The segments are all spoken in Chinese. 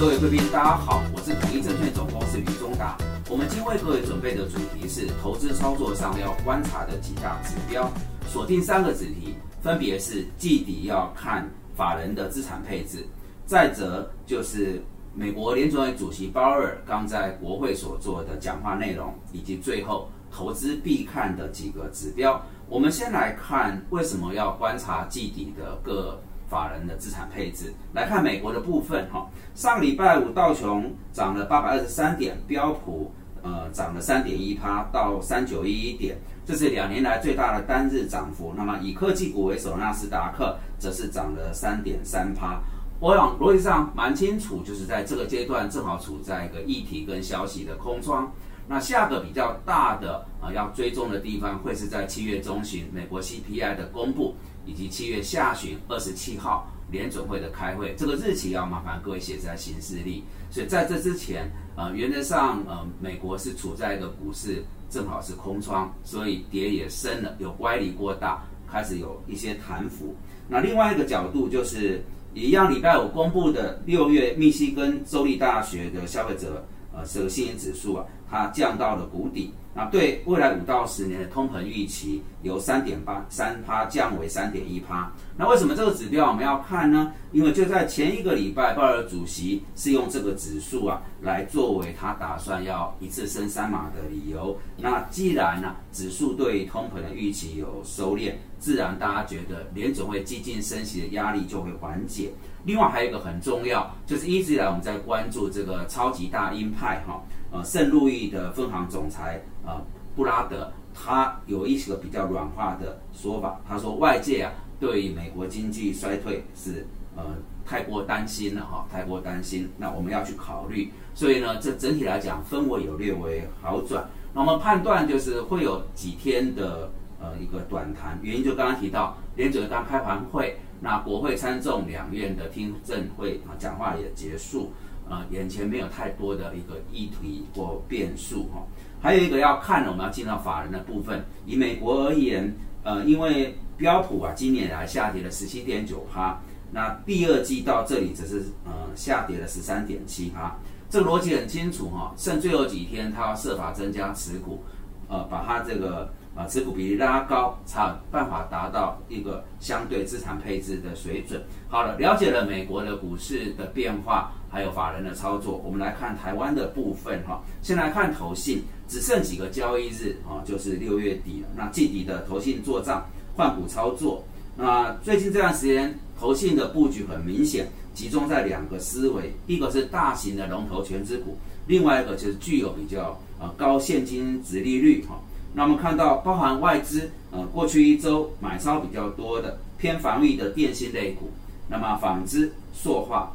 各位贵宾，大家好，我是统一证券总公司吕中达。我们今为各位准备的主题是投资操作上要观察的几大指标，锁定三个子题，分别是季底要看法人的资产配置，再则就是美国联总会主席鲍尔刚在国会所做的讲话内容，以及最后投资必看的几个指标。我们先来看为什么要观察季底的各。法人的资产配置来看，美国的部分哈，上个礼拜五道琼涨了八百二十三点，标普呃涨了三点一趴到三九一一点，这是两年来最大的单日涨幅。那么以科技股为首，纳斯达克则是涨了三点三趴。我想逻辑上蛮清楚，就是在这个阶段正好处在一个议题跟消息的空窗。那下个比较大的啊要追踪的地方，会是在七月中旬美国 CPI 的公布。以及七月下旬二十七号联准会的开会，这个日期要麻烦各位写在行事历。所以在这之前，呃，原则上，呃，美国是处在一个股市正好是空窗，所以跌也深了，有乖离过大，开始有一些弹幅。那另外一个角度就是，一样礼拜五公布的六月密西根州立大学的消费者呃这个信心指数啊，它降到了谷底。那对未来五到十年的通膨预期由三点八三趴降为三点一趴。那为什么这个指标我们要看呢？因为就在前一个礼拜，鲍尔主席是用这个指数啊来作为他打算要一次升三码的理由。那既然呢指数对通膨的预期有收敛，自然大家觉得联总会激进升息的压力就会缓解。另外还有一个很重要，就是一直以来我们在关注这个超级大鹰派哈。呃，圣路易的分行总裁呃布拉德，他有一个比较软化的说法，他说外界啊对于美国经济衰退是呃太过担心了哈，太过担心，那我们要去考虑，所以呢，这整体来讲氛围有略微好转，那我们判断就是会有几天的呃一个短谈，原因就刚刚提到联准刚开完会，那国会参众两院的听证会啊讲话也结束。呃，眼前没有太多的一个议题或变数哈，还有一个要看的，我们要进到法人的部分。以美国而言，呃，因为标普啊，今年来下跌了十七点九趴，那第二季到这里只是呃下跌了十三点七趴，这逻辑很清楚哈，剩最后几天，他要设法增加持股，呃，把它这个。啊，持股比例拉高，才有办法达到一个相对资产配置的水准。好了，了解了美国的股市的变化，还有法人的操作，我们来看台湾的部分哈。先来看投信，只剩几个交易日啊，就是六月底了。那季底的投信做账换股操作，那最近这段时间投信的布局很明显，集中在两个思维，一个是大型的龙头全资股，另外一个就是具有比较呃高现金值利率哈。那我们看到，包含外资，呃，过去一周买超比较多的偏防御的电信类股，那么纺织、塑化、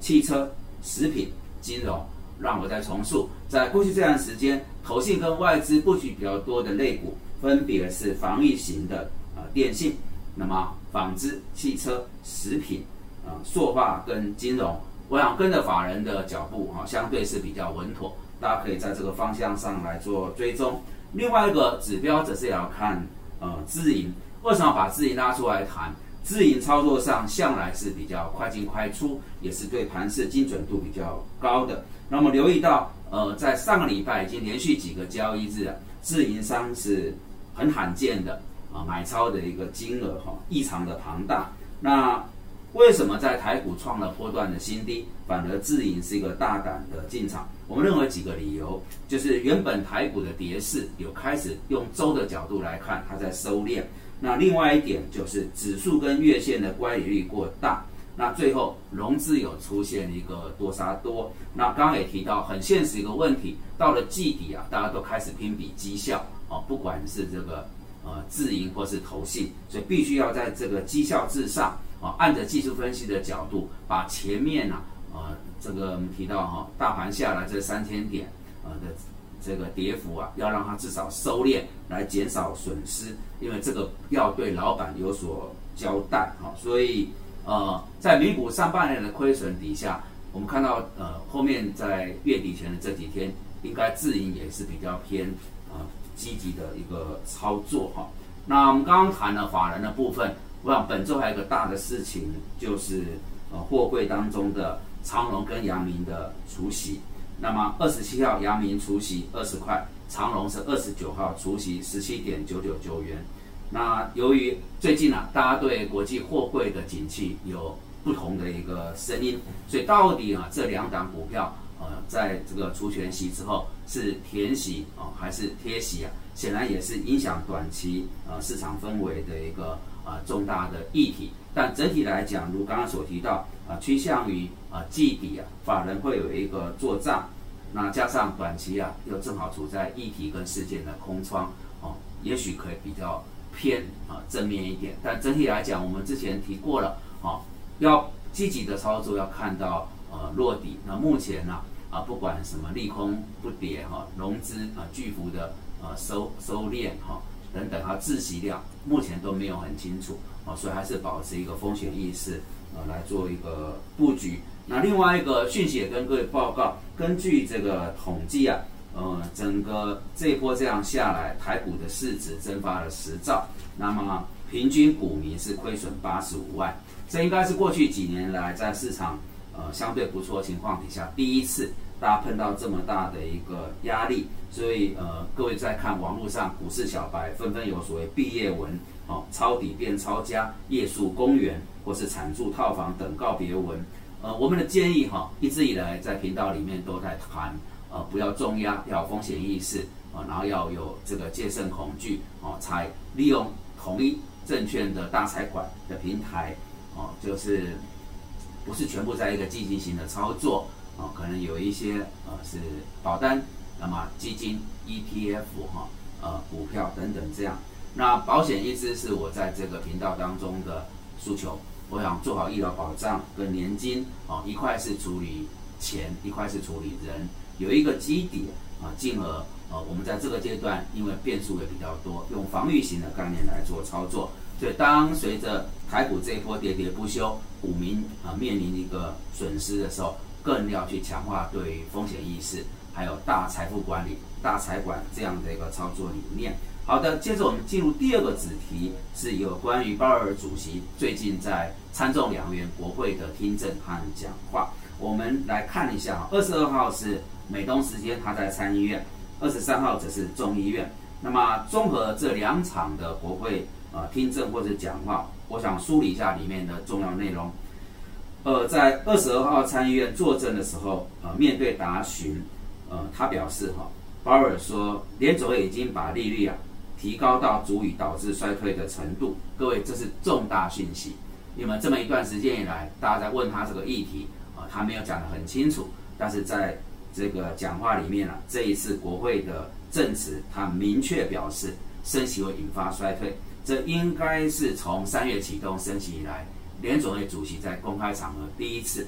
汽车、食品、金融，让我再重述，在过去这段时间，投信跟外资布局比较多的类股，分别是防御型的呃电信，那么纺织、汽车、食品、啊，塑化跟金融，我想跟着法人的脚步，啊，相对是比较稳妥，大家可以在这个方向上来做追踪。另外一个指标则是要看呃自营，为什么把自营拉出来谈？自营操作上向来是比较快进快出，也是对盘势精准度比较高的。那么留意到呃在上个礼拜已经连续几个交易日啊，自营商是很罕见的啊买超的一个金额哈异常的庞大。那为什么在台股创了波段的新低，反而自营是一个大胆的进场？我们认为几个理由，就是原本台股的跌势有开始用周的角度来看，它在收敛。那另外一点就是指数跟月线的乖离率过大。那最后融资有出现一个多杀多。那刚刚也提到很现实一个问题，到了季底啊，大家都开始拼比绩效啊，不管是这个呃自营或是投信，所以必须要在这个绩效至上啊，按着技术分析的角度把前面呢。啊，这个我们提到哈，大盘下来这三千点啊的这个跌幅啊，要让它至少收敛，来减少损失，因为这个要对老板有所交代哈。所以呃，在弥补上半年的亏损底下，我们看到呃后面在月底前的这几天，应该自营也是比较偏呃积极的一个操作哈。那我们刚刚谈了法人的部分，我想本周还有一个大的事情就是。呃货柜当中的长荣跟阳明的除息。那么二十七号阳明除息二十块，长隆是二十九号除息十七点九九九元。那由于最近啊，大家对国际货柜的景气有不同的一个声音，所以到底啊这两档股票呃在这个除权息之后是填息啊还是贴息啊？显然也是影响短期呃市场氛围的一个呃重大的议题。但整体来讲，如刚刚所提到啊，趋向于啊季底啊，法人会有一个做账，那加上短期啊又正好处在议题跟事件的空窗哦，也许可以比较。偏啊正面一点，但整体来讲，我们之前提过了，啊，要积极的操作，要看到呃落底。那目前呢，啊不管什么利空不跌哈，融资啊巨幅的呃收收敛哈等等，它自息量目前都没有很清楚啊，所以还是保持一个风险意识呃来做一个布局。那另外一个讯息也跟各位报告，根据这个统计啊。呃，整个这一波这样下来，台股的市值蒸发了十兆，那么平均股民是亏损八十五万，这应该是过去几年来在市场呃相对不错情况底下第一次大家碰到这么大的一个压力，所以呃各位在看网络上股市小白纷纷有所谓毕业文哦，抄底变抄家，夜宿公园或是惨住套房等告别文，呃我们的建议哈，一直以来在频道里面都在谈。呃，不要重压，要风险意识啊，然后要有这个戒慎恐惧哦，才利用统一证券的大财管的平台哦，就是不是全部在一个积极型的操作啊，可能有一些呃是保单，那么基金、ETF 哈，呃股票等等这样。那保险一直是我在这个频道当中的诉求，我想做好医疗保障跟年金啊，一块是处理钱，一块是处理人。有一个基底啊，进而呃，我们在这个阶段，因为变数也比较多，用防御型的概念来做操作。所以，当随着台股这一波喋喋不休，股民啊面临一个损失的时候，更要去强化对风险意识，还有大财富管理、大财管这样的一个操作理念。好的，接着我们进入第二个子题，是有关于鲍尔主席最近在参众两院国会的听证和讲话。我们来看一下，二十二号是。美东时间，他在参议院；二十三号则是众议院。那么，综合这两场的国会呃听证或者讲话，我想梳理一下里面的重要内容。呃，在二十二号参议院作证的时候，呃，面对答询，呃，他表示哈，鲍尔说，联储会已经把利率啊提高到足以导致衰退的程度。各位，这是重大讯息。因为这么一段时间以来，大家在问他这个议题啊，他没有讲得很清楚，但是在这个讲话里面啊，这一次国会的证词，他明确表示升息会引发衰退，这应该是从三月启动升息以来，联总会主席在公开场合第一次，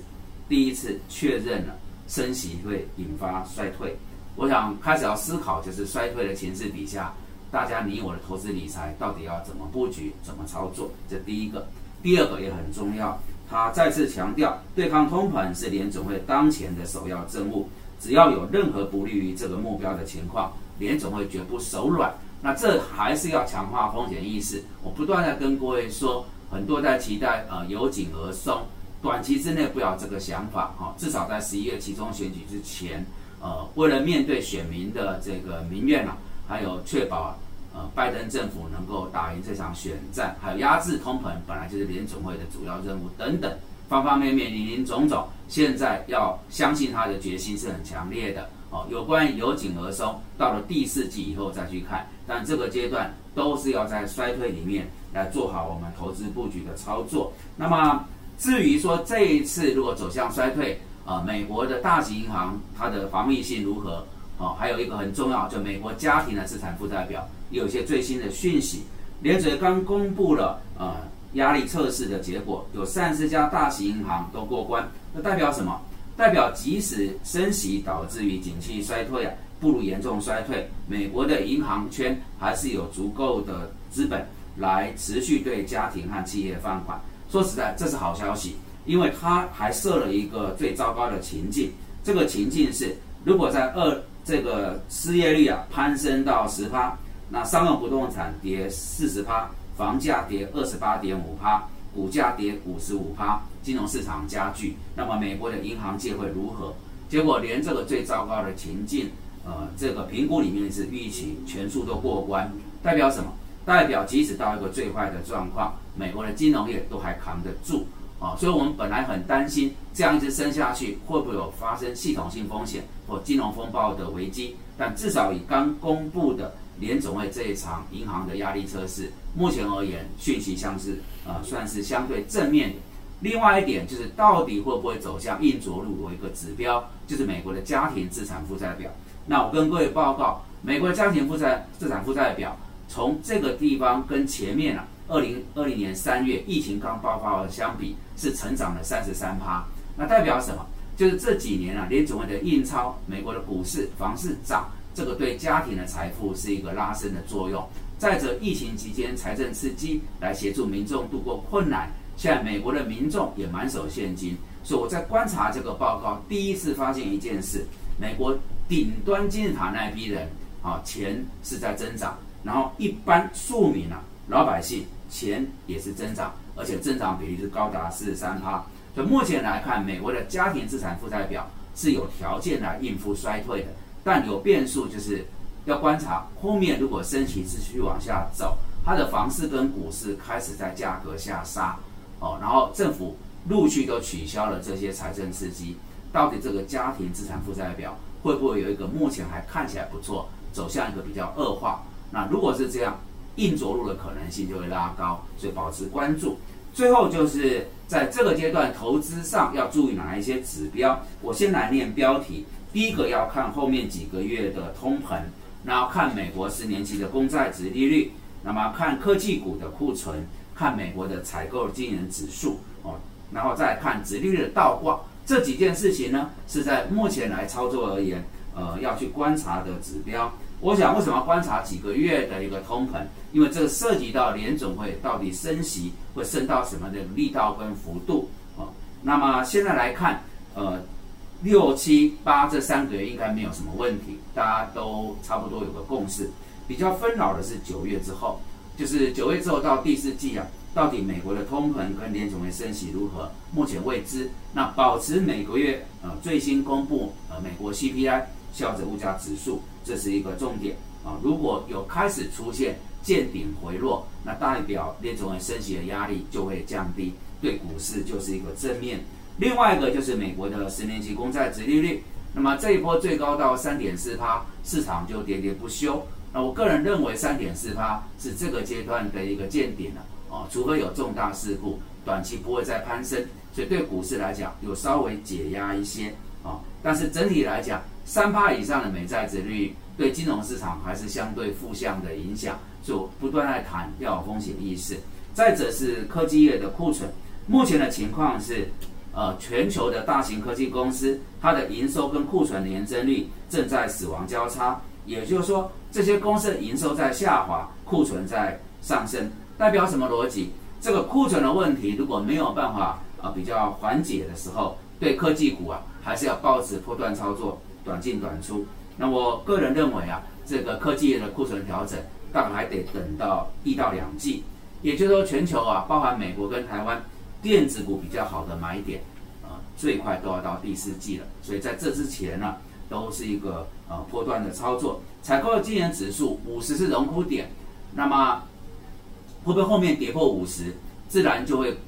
第一次确认了升息会引发衰退。我想开始要思考，就是衰退的形势底下，大家你我的投资理财到底要怎么布局，怎么操作？这第一个，第二个也很重要，他再次强调，对抗通膨是联总会当前的首要任务。只要有任何不利于这个目标的情况，联总会绝不手软。那这还是要强化风险意识。我不断的跟各位说，很多在期待呃由紧而松，短期之内不要这个想法哈。至少在十一月其中选举之前，呃，为了面对选民的这个民怨啊，还有确保呃拜登政府能够打赢这场选战，还有压制通膨，本来就是联总会的主要任务等等。方方面面、林林总总，现在要相信他的决心是很强烈的哦。有关由紧而松，到了第四季以后再去看，但这个阶段都是要在衰退里面来做好我们投资布局的操作。那么至于说这一次如果走向衰退啊，美国的大型银行它的防御性如何？哦，还有一个很重要，就美国家庭的资产负债表有一些最新的讯息，联准刚公布了呃。压力测试的结果有三十家大型银行都过关，那代表什么？代表即使升息导致于景气衰退啊，步入严重衰退，美国的银行圈还是有足够的资本来持续对家庭和企业放款。说实在，这是好消息，因为它还设了一个最糟糕的情境。这个情境是，如果在二这个失业率啊攀升到十趴，那商用不动产跌四十趴。房价跌二十八点五趴，股价跌五十五趴，金融市场加剧，那么美国的银行界会如何？结果连这个最糟糕的情境，呃，这个评估里面是预期全数都过关，代表什么？代表即使到一个最坏的状况，美国的金融业都还扛得住啊！所以我们本来很担心这样一直升下去，会不会有发生系统性风险或金融风暴的危机？但至少以刚公布的联总会这一场银行的压力测试，目前而言，讯息像是呃算是相对正面的。另外一点就是，到底会不会走向硬着陆？有一个指标就是美国的家庭资产负债表。那我跟各位报告，美国家庭负债资产负债表。从这个地方跟前面啊，二零二零年三月疫情刚爆发的相比，是成长了三十三趴。那代表什么？就是这几年啊，联总会的印钞，美国的股市、房市涨，这个对家庭的财富是一个拉升的作用。再者，疫情期间财政刺激来协助民众度过困难，现在美国的民众也满手现金。所以我在观察这个报告，第一次发现一件事：美国顶端金字塔那一批人啊，钱是在增长。然后一般庶民啊，老百姓钱也是增长，而且增长比例是高达四十三趴。所以目前来看，美国的家庭资产负债表是有条件来应付衰退的，但有变数就是要观察后面如果升息持续往下走，它的房市跟股市开始在价格下杀哦，然后政府陆续都取消了这些财政刺激，到底这个家庭资产负债表会不会有一个目前还看起来不错，走向一个比较恶化？那如果是这样，硬着陆的可能性就会拉高，所以保持关注。最后就是在这个阶段投资上要注意哪一些指标？我先来念标题。第一个要看后面几个月的通膨，然后看美国十年期的公债值利率，那么看科技股的库存，看美国的采购经营指数哦，然后再看值利率的倒挂。这几件事情呢，是在目前来操作而言，呃，要去观察的指标。我想，为什么要观察几个月的一个通膨？因为这涉及到联总会到底升息会升到什么的力道跟幅度啊？那么现在来看，呃，六七八这三个月应该没有什么问题，大家都差不多有个共识。比较纷扰的是九月之后，就是九月之后到第四季啊，到底美国的通膨跟联总会升息如何？目前未知。那保持每个月呃最新公布呃美国 CPI。消费者物价指数，这是一个重点啊！如果有开始出现见顶回落，那代表联总会升息的压力就会降低，对股市就是一个正面。另外一个就是美国的十年期公债殖利率，那么这一波最高到三点四趴，市场就喋喋不休。那我个人认为三点四趴是这个阶段的一个见顶了啊，除非有重大事故，短期不会再攀升，所以对股市来讲有稍微解压一些啊。但是整体来讲，三趴以上的美债值率对金融市场还是相对负向的影响，就不断在谈要有风险意识。再者是科技业的库存，目前的情况是，呃，全球的大型科技公司它的营收跟库存年增率正在死亡交叉，也就是说这些公司的营收在下滑，库存在上升，代表什么逻辑？这个库存的问题如果没有办法啊比较缓解的时候，对科技股啊还是要保持波段操作。短进短出，那我个人认为啊，这个科技业的库存调整大概还得等到一到两季，也就是说全球啊，包含美国跟台湾电子股比较好的买点啊，最快都要到第四季了。所以在这之前呢，都是一个呃波段的操作。采购的经营指数五十是荣枯点，那么会不会后面跌破五十，自然就会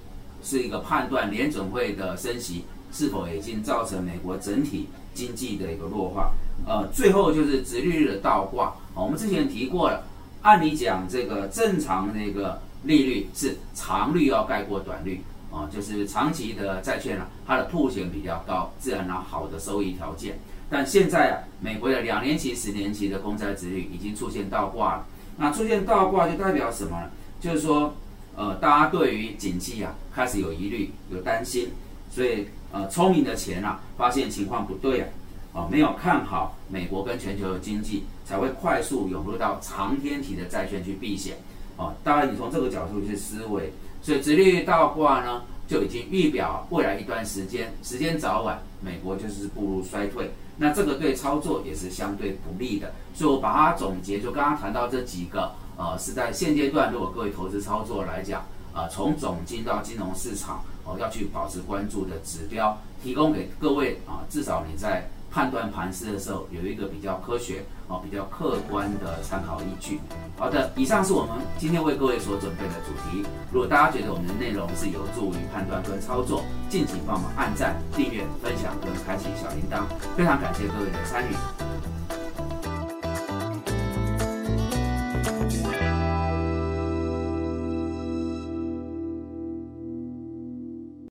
是一个判断联准会的升息是否已经造成美国整体。经济的一个弱化，呃，最后就是直利率的倒挂。我们之前提过了，按理讲，这个正常那个利率是长率要盖过短率，啊，就是长期的债券啊，它的铺险比较高，自然拿好的收益条件。但现在啊，美国的两年期、十年期的公债殖率已经出现倒挂了。那出现倒挂就代表什么呢？就是说，呃，大家对于景气啊开始有疑虑、有担心，所以。呃，聪明的钱啊，发现情况不对啊，哦，没有看好美国跟全球的经济，才会快速涌入到长天体的债券去避险，哦，当然你从这个角度去思维，所以直率倒挂呢，就已经预表未来一段时间，时间早晚，美国就是步入衰退，那这个对操作也是相对不利的，所以我把它总结，就刚刚谈到这几个，呃，是在现阶段，如果各位投资操作来讲，啊，从总金到金融市场。哦要去保持关注的指标，提供给各位啊，至少你在判断盘势的时候有一个比较科学哦、比较客观的参考依据。好的，以上是我们今天为各位所准备的主题。如果大家觉得我们的内容是有助于判断跟操作，敬请帮忙按赞、订阅、分享跟开启小铃铛。非常感谢各位的参与。